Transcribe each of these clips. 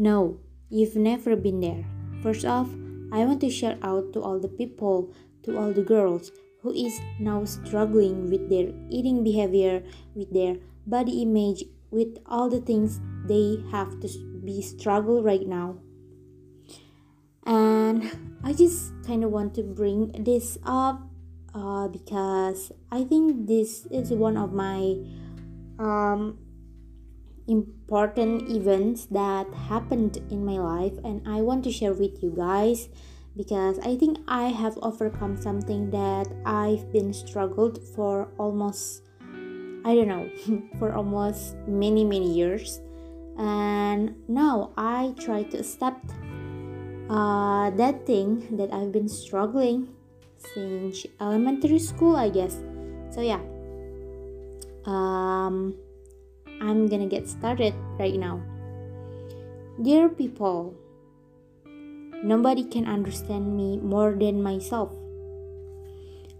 No, you've never been there. First off, I want to shout out to all the people, to all the girls who is now struggling with their eating behavior, with their body image, with all the things they have to be struggle right now. And I just kind of want to bring this up uh, because I think this is one of my um, important events that happened in my life, and I want to share with you guys because I think I have overcome something that I've been struggled for almost I don't know for almost many many years. And now I try to accept uh, that thing that I've been struggling since elementary school I guess. So yeah. Um I'm gonna get started right now dear people Nobody can understand me more than myself.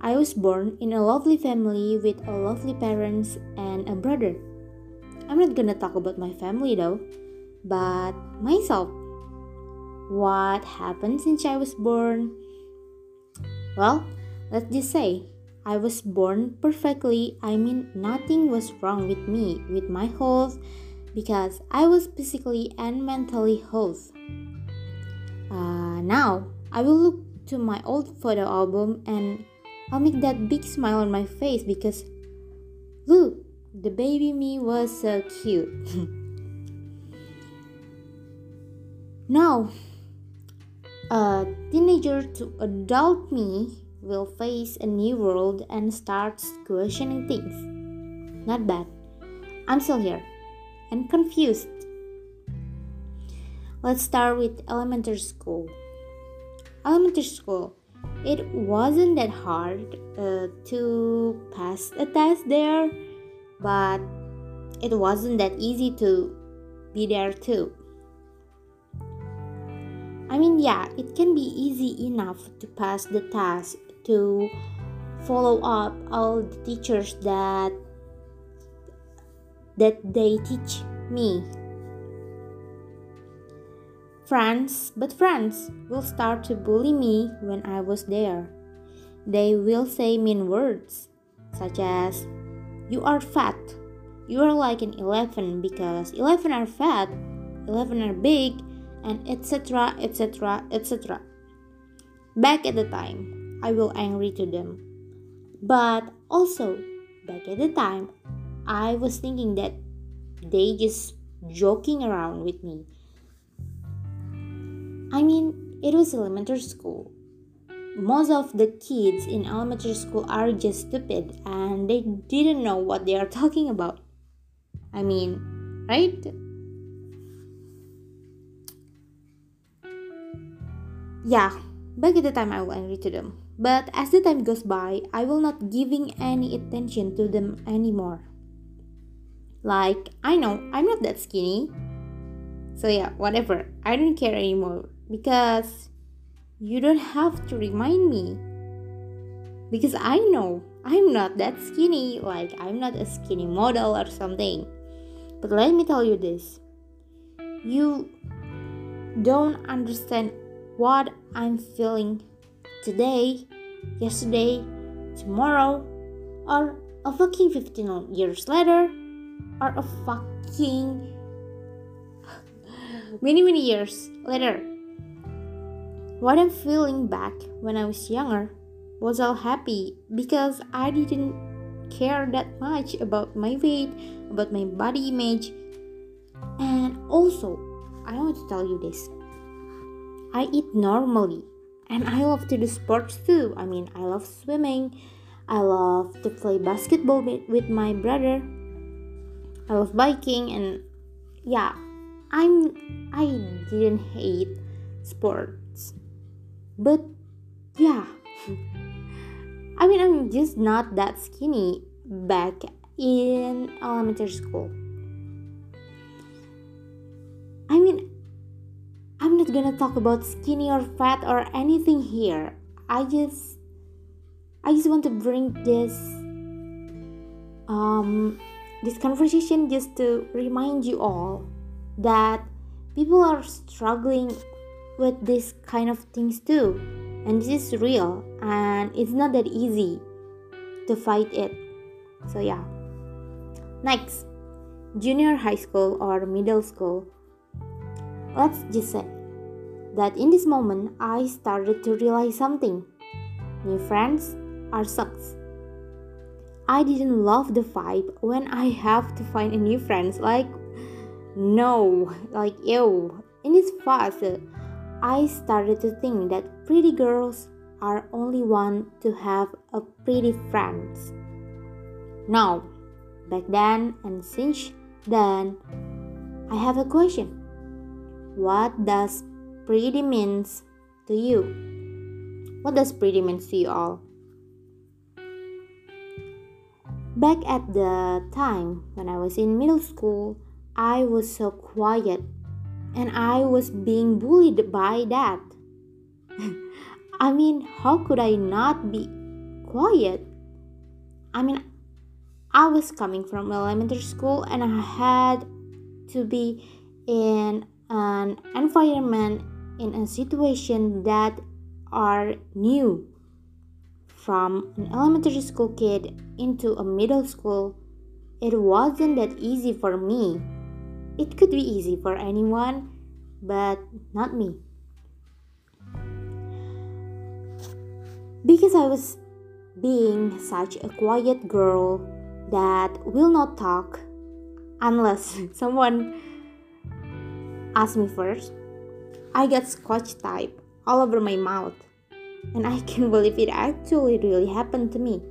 I was born in a lovely family with a lovely parents and a brother. I'm not gonna talk about my family though, but myself. What happened since I was born? Well, let's just say I was born perfectly. I mean, nothing was wrong with me, with my health, because I was physically and mentally healthy. Uh, now, I will look to my old photo album and I'll make that big smile on my face because look, the baby me was so cute. now, a teenager to adult me will face a new world and starts questioning things. Not bad. I'm still here and confused Let's start with elementary school. Elementary school, it wasn't that hard uh, to pass a test there, but it wasn't that easy to be there too. I mean, yeah, it can be easy enough to pass the test, to follow up all the teachers that that they teach me Friends, but friends will start to bully me when I was there. They will say mean words, such as, You are fat. You are like an 11 because 11 are fat, 11 are big, and etc. etc. etc. Back at the time, I will angry to them. But also, back at the time, I was thinking that they just joking around with me I mean, it was elementary school. Most of the kids in elementary school are just stupid and they didn't know what they are talking about. I mean, right? Yeah, back at the time I will angry to them. But as the time goes by, I will not giving any attention to them anymore. Like, I know I'm not that skinny. So yeah, whatever. I don't care anymore because you don't have to remind me because I know I'm not that skinny, like I'm not a skinny model or something. But let me tell you this you don't understand what I'm feeling today, yesterday, tomorrow, or a fucking 15 years later, or a fucking many, many years later. What I'm feeling back when I was younger was all happy because I didn't care that much about my weight, about my body image. And also, I want to tell you this I eat normally and I love to do sports too. I mean, I love swimming, I love to play basketball with my brother, I love biking, and yeah, I'm I didn't hate sports but yeah, I mean, I'm just not that skinny back in elementary school. Gonna talk about skinny or fat or anything here. I just I just want to bring this um this conversation just to remind you all that people are struggling with this kind of things too. And this is real and it's not that easy to fight it. So, yeah. Next, junior high school or middle school. Let's just say that in this moment I started to realize something. New friends are sucks. I didn't love the vibe when I have to find a new friends. Like, no, like ew. In this fase, I started to think that pretty girls are only one to have a pretty friends. Now, back then and since then, I have a question. What does pretty means to you? What does pretty means to you all? Back at the time when I was in middle school, I was so quiet and I was being bullied by that. I mean, how could I not be quiet? I mean, I was coming from elementary school and I had to be in an environment in a situation that are new. From an elementary school kid into a middle school it wasn't that easy for me. It could be easy for anyone but not me. Because i was being such a quiet girl that will not talk unless someone asks me first. I got scotch tape all over my mouth, and I can't believe it actually really happened to me.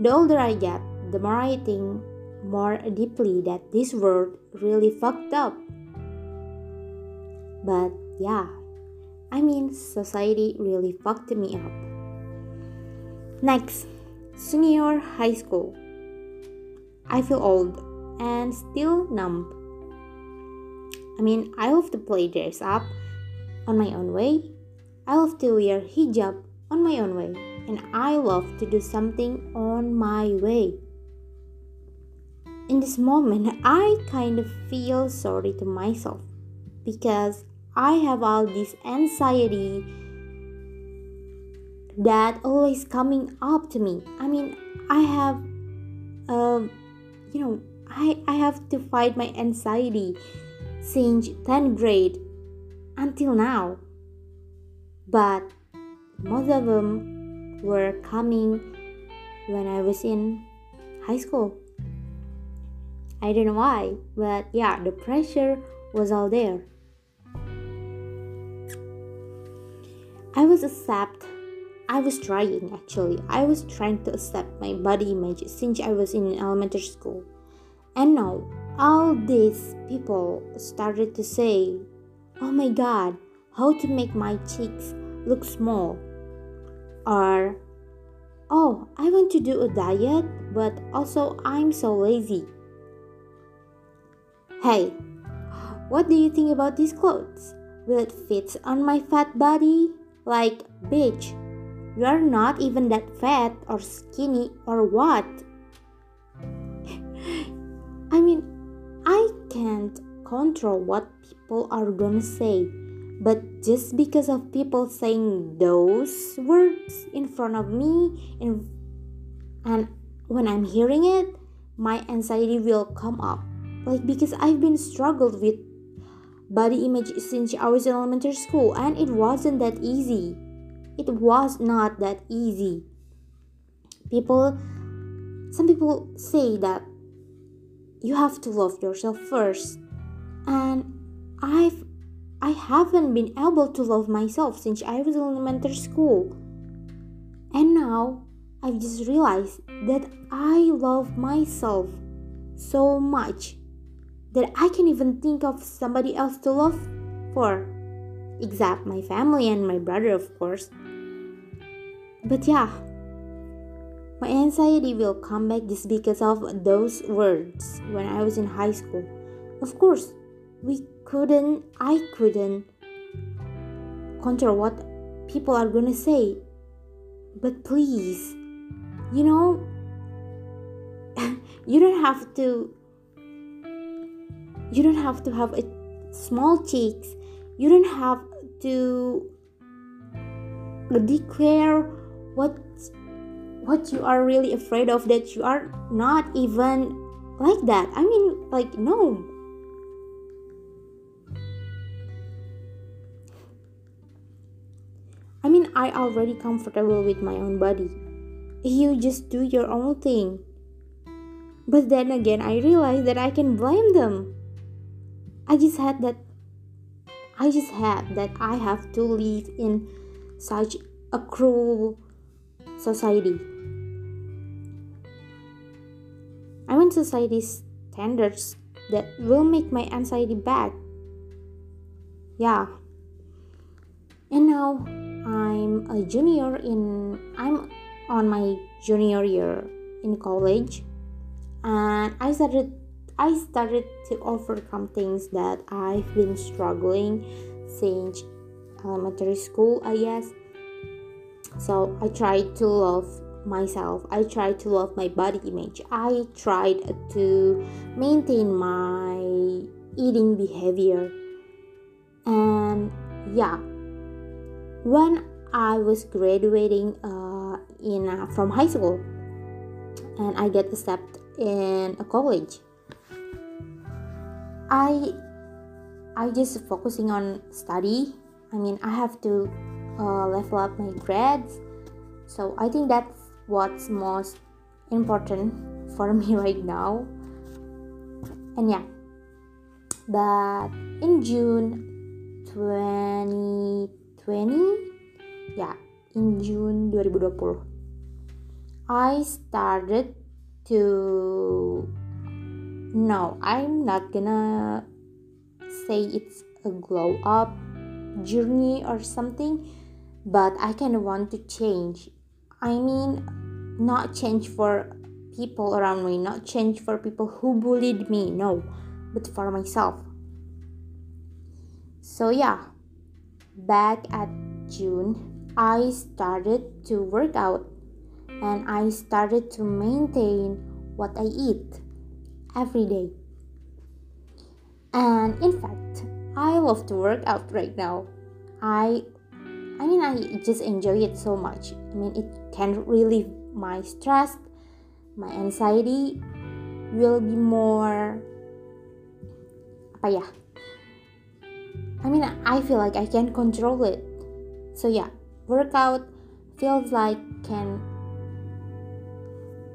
The older I get, the more I think more deeply that this world really fucked up. But yeah, I mean, society really fucked me up. Next, senior high school. I feel old and still numb. I mean, I love to play dress up on my own way. I love to wear hijab on my own way. And I love to do something on my way. In this moment, I kind of feel sorry to myself because I have all this anxiety that always coming up to me i mean i have uh, you know i i have to fight my anxiety since 10th grade until now but most of them were coming when i was in high school i don't know why but yeah the pressure was all there i was accept I was trying actually. I was trying to accept my body image since I was in elementary school. And now all these people started to say, "Oh my god, how to make my cheeks look small?" Or, "Oh, I want to do a diet, but also I'm so lazy." Hey, what do you think about these clothes? Will it fit on my fat body? Like, bitch, you are not even that fat or skinny or what? Control what people are gonna say, but just because of people saying those words in front of me, in, and when I'm hearing it, my anxiety will come up. Like because I've been struggled with body image since I was in elementary school, and it wasn't that easy it was not that easy. People, some people say that you have to love yourself first, and I've I haven't been able to love myself since I was in elementary school. And now I've just realized that I love myself so much that I can even think of somebody else to love for except my family and my brother, of course. But yeah, my anxiety will come back just because of those words when I was in high school. Of course, we couldn't, I couldn't control what people are gonna say. But please, you know, you don't have to you don't have to have a small cheeks. You don't have to declare what what you are really afraid of that you are not even like that. I mean like no i already comfortable with my own body you just do your own thing but then again i realized that i can blame them i just had that i just had that i have to live in such a cruel society I want society's standards that will make my anxiety bad. Yeah. And now I'm a junior in I'm on my junior year in college. And I started I started to overcome things that I've been struggling since elementary school, I guess. So I tried to love myself. I tried to love my body image. I tried to maintain my eating behavior. And yeah. When i was graduating uh, in uh, from high school. And i get accepted in a college. I i just focusing on study. I mean i have to uh, level up my grades. So i think that's what's most important for me right now. And yeah. But in june 2020 yeah in june 2020 i started to no i'm not gonna say it's a glow up journey or something but i kind of want to change i mean not change for people around me, not change for people who bullied me, no, but for myself. So, yeah, back at June, I started to work out and I started to maintain what I eat every day. And in fact, I love to work out right now. I I mean I just enjoy it so much. I mean it can relieve my stress, my anxiety will be more apa ya? I mean, I feel like I can control it. So yeah, workout feels like can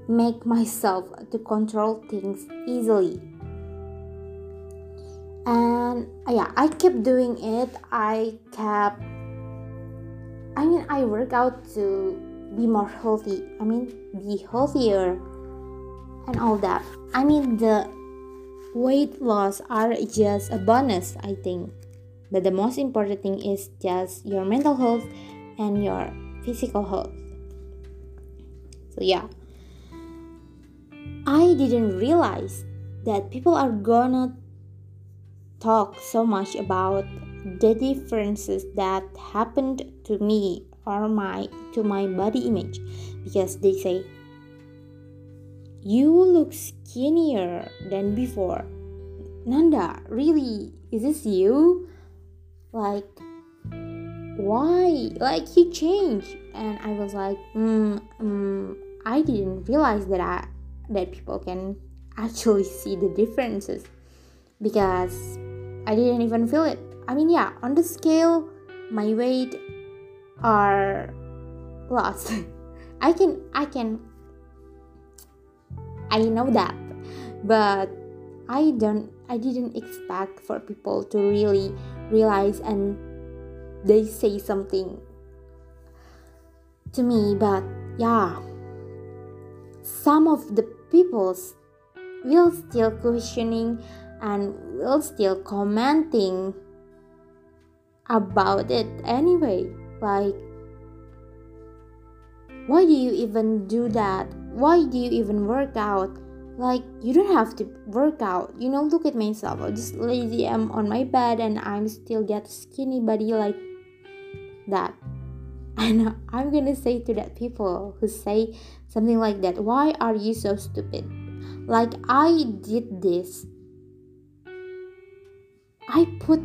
make myself to control things easily. And yeah, I kept doing it. I kept I mean, I work out to be more healthy i mean be healthier and all that i mean the weight loss are just a bonus i think but the most important thing is just your mental health and your physical health. So yeah. I didn't realize that people are gonna talk so much about the differences that happened to me or my to my body image because they say you look skinnier than before. Nanda really? Is this you? Like why? Like you changed. And i was like mm, mm, i didn't realize that i that people can actually see the differences because i didn't even feel it. I mean yeah on the scale my weight are lost. I can i can i know that but i don't i didn't expect for people to really realize and they say something to me but yeah some of the peoples will still questioning and will still commenting about it anyway like, why do you even do that? Why do you even work out? Like, you don't have to work out. You know, look at myself. I'm just lazy. I'm on my bed and I'm still get skinny body like that. And I'm gonna say to that people who say something like that, why are you so stupid? Like I did this I put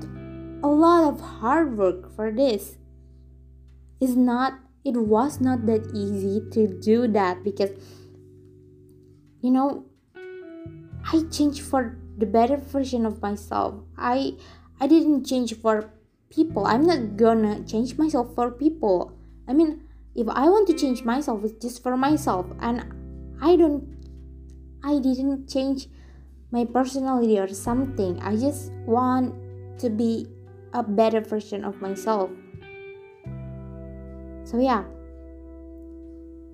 a lot of hard work for this. It's not it was not that easy to do that because you know I changed for the better version of myself. I I didn't change for people. I'm not gonna change myself for people. I mean, if I want to change myself, it's just for myself, and I don't. I didn't change my personality or something. I just want to be a better version of myself. So, yeah.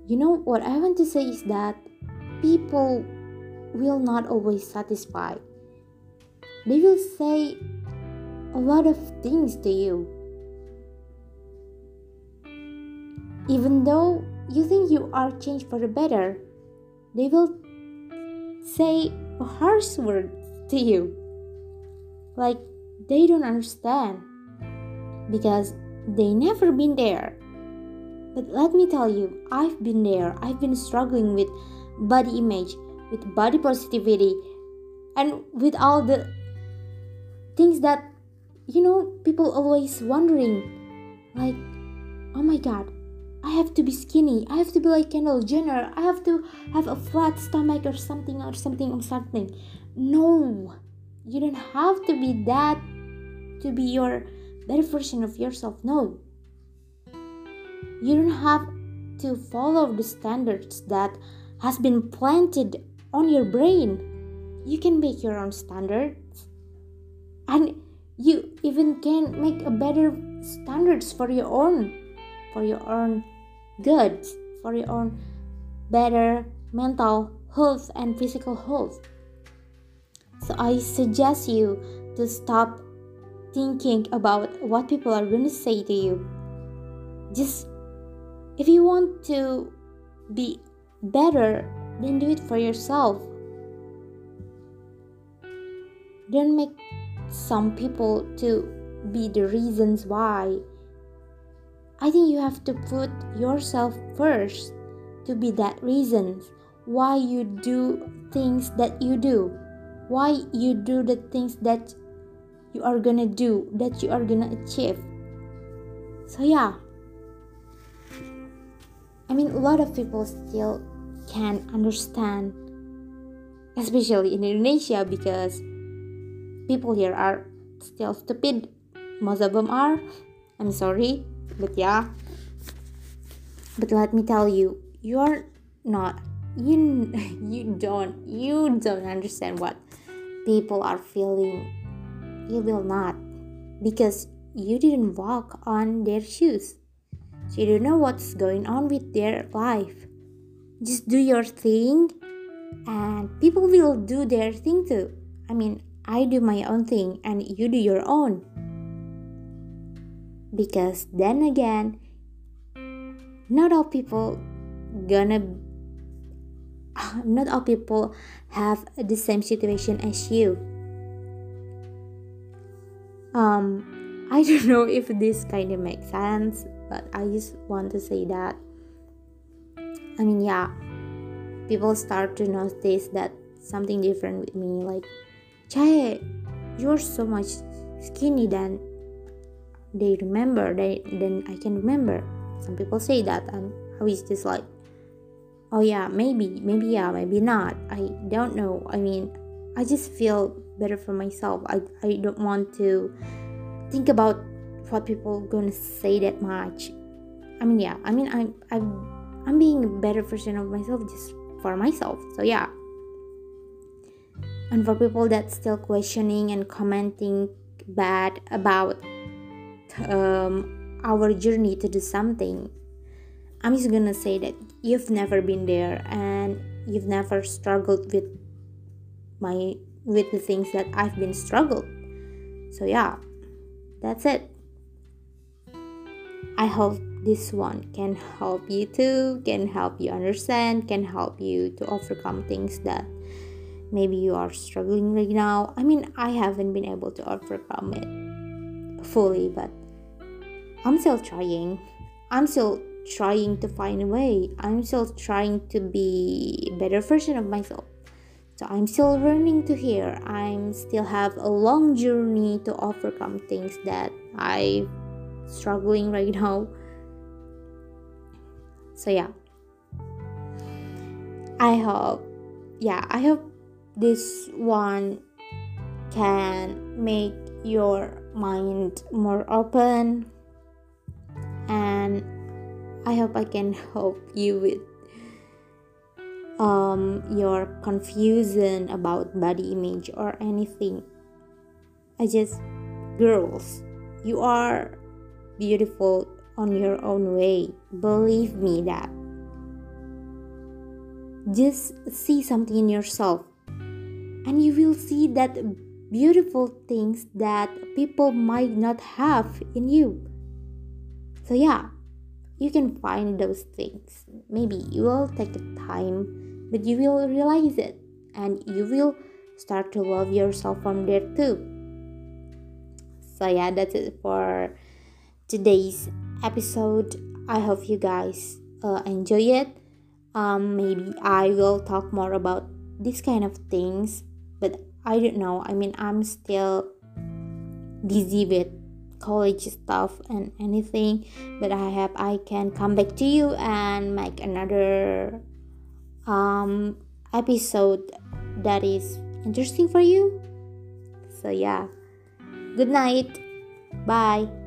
You know what I want to say is that people will not always satisfy. They will say a lot of things to you. Even though you think you are changed for the better, they will say harsh words to you. Like they don't understand because they never been there. But let me tell you, I've been there. I've been struggling with body image, with body positivity, and with all the things that you know people always wondering like oh my god I have to be skinny. I have to be like Kendall Jenner. I have to have a flat stomach or something or something or something. No, you don't have to be that to be your better version of yourself. No, you don't have to follow the standards that has been planted on your brain. You can make your own standards, and you even can make a better standards for your own for your own goods for your own better mental health and physical health. So I suggest you to stop thinking about what people are going to say to you. Just if you want to be better, then do it for yourself. Don't make some people to be the reasons why I think you have to put yourself first to be that reason why you do things that you do, why you do the things that you are gonna do, that you are gonna achieve. So, yeah, I mean, a lot of people still can't understand, especially in Indonesia, because people here are still stupid. Most of them are. I'm sorry but yeah. But let me tell you you're not you you don't you don't understand what people are feeling. You will not because you didn't walk on their shoes. So you don't know what's going on with their life. Just do your thing and people will do their thing too. I mean i do my own thing and you do your own. Because then again not all people gonna not all people have the same situation as you. Um i don't know if this kind of makes sense but i just want to say that i mean yeah people start to notice that something different with me like Chae, you're so much skinny than they remember. They then i can remember. Some people say that and how is this like? Oh yeah maybe maybe yeah maybe not. I don't know. I mean i just feel better for myself. I, I don't want to think about what people gonna say that much. I mean yeah i mean i'm i'm, I'm being a better version of myself just for myself. So yeah and for people that still questioning and commenting bad about um, our journey to do something i'm just gonna say that you've never been there and you've never struggled with my with the things that i've been struggled. So yeah that's it. I hope this one can help you too can help you understand can help you to overcome things that maybe you are struggling right now i mean i haven't been able to overcome it fully but I'm still trying. I'm still trying to find a way. I'm still trying to be a better version of myself. so i'm still learning to hear i'm still have a long journey to overcome things that i struggling right now so yeah i hope yeah i hope this one can make your mind more open and i hope i can help you with um, your confusion about body image or anything. I just, girls, you are beautiful on your own way. Believe me that. Just see something in yourself, and you will see that beautiful things that people might not have in you. So, yeah, you can find those things. Maybe you will take time but you will realize it and you will start to love yourself from there too. So, yeah, that's it for today's episode. I hope you guys uh, enjoy it. Um, maybe I will talk more about this kind of things, I don't know. I mean, I'm still busy with college stuff and anything, but I hope I can come back to you and make another um, episode that is interesting for you. So, yeah, good night. Bye.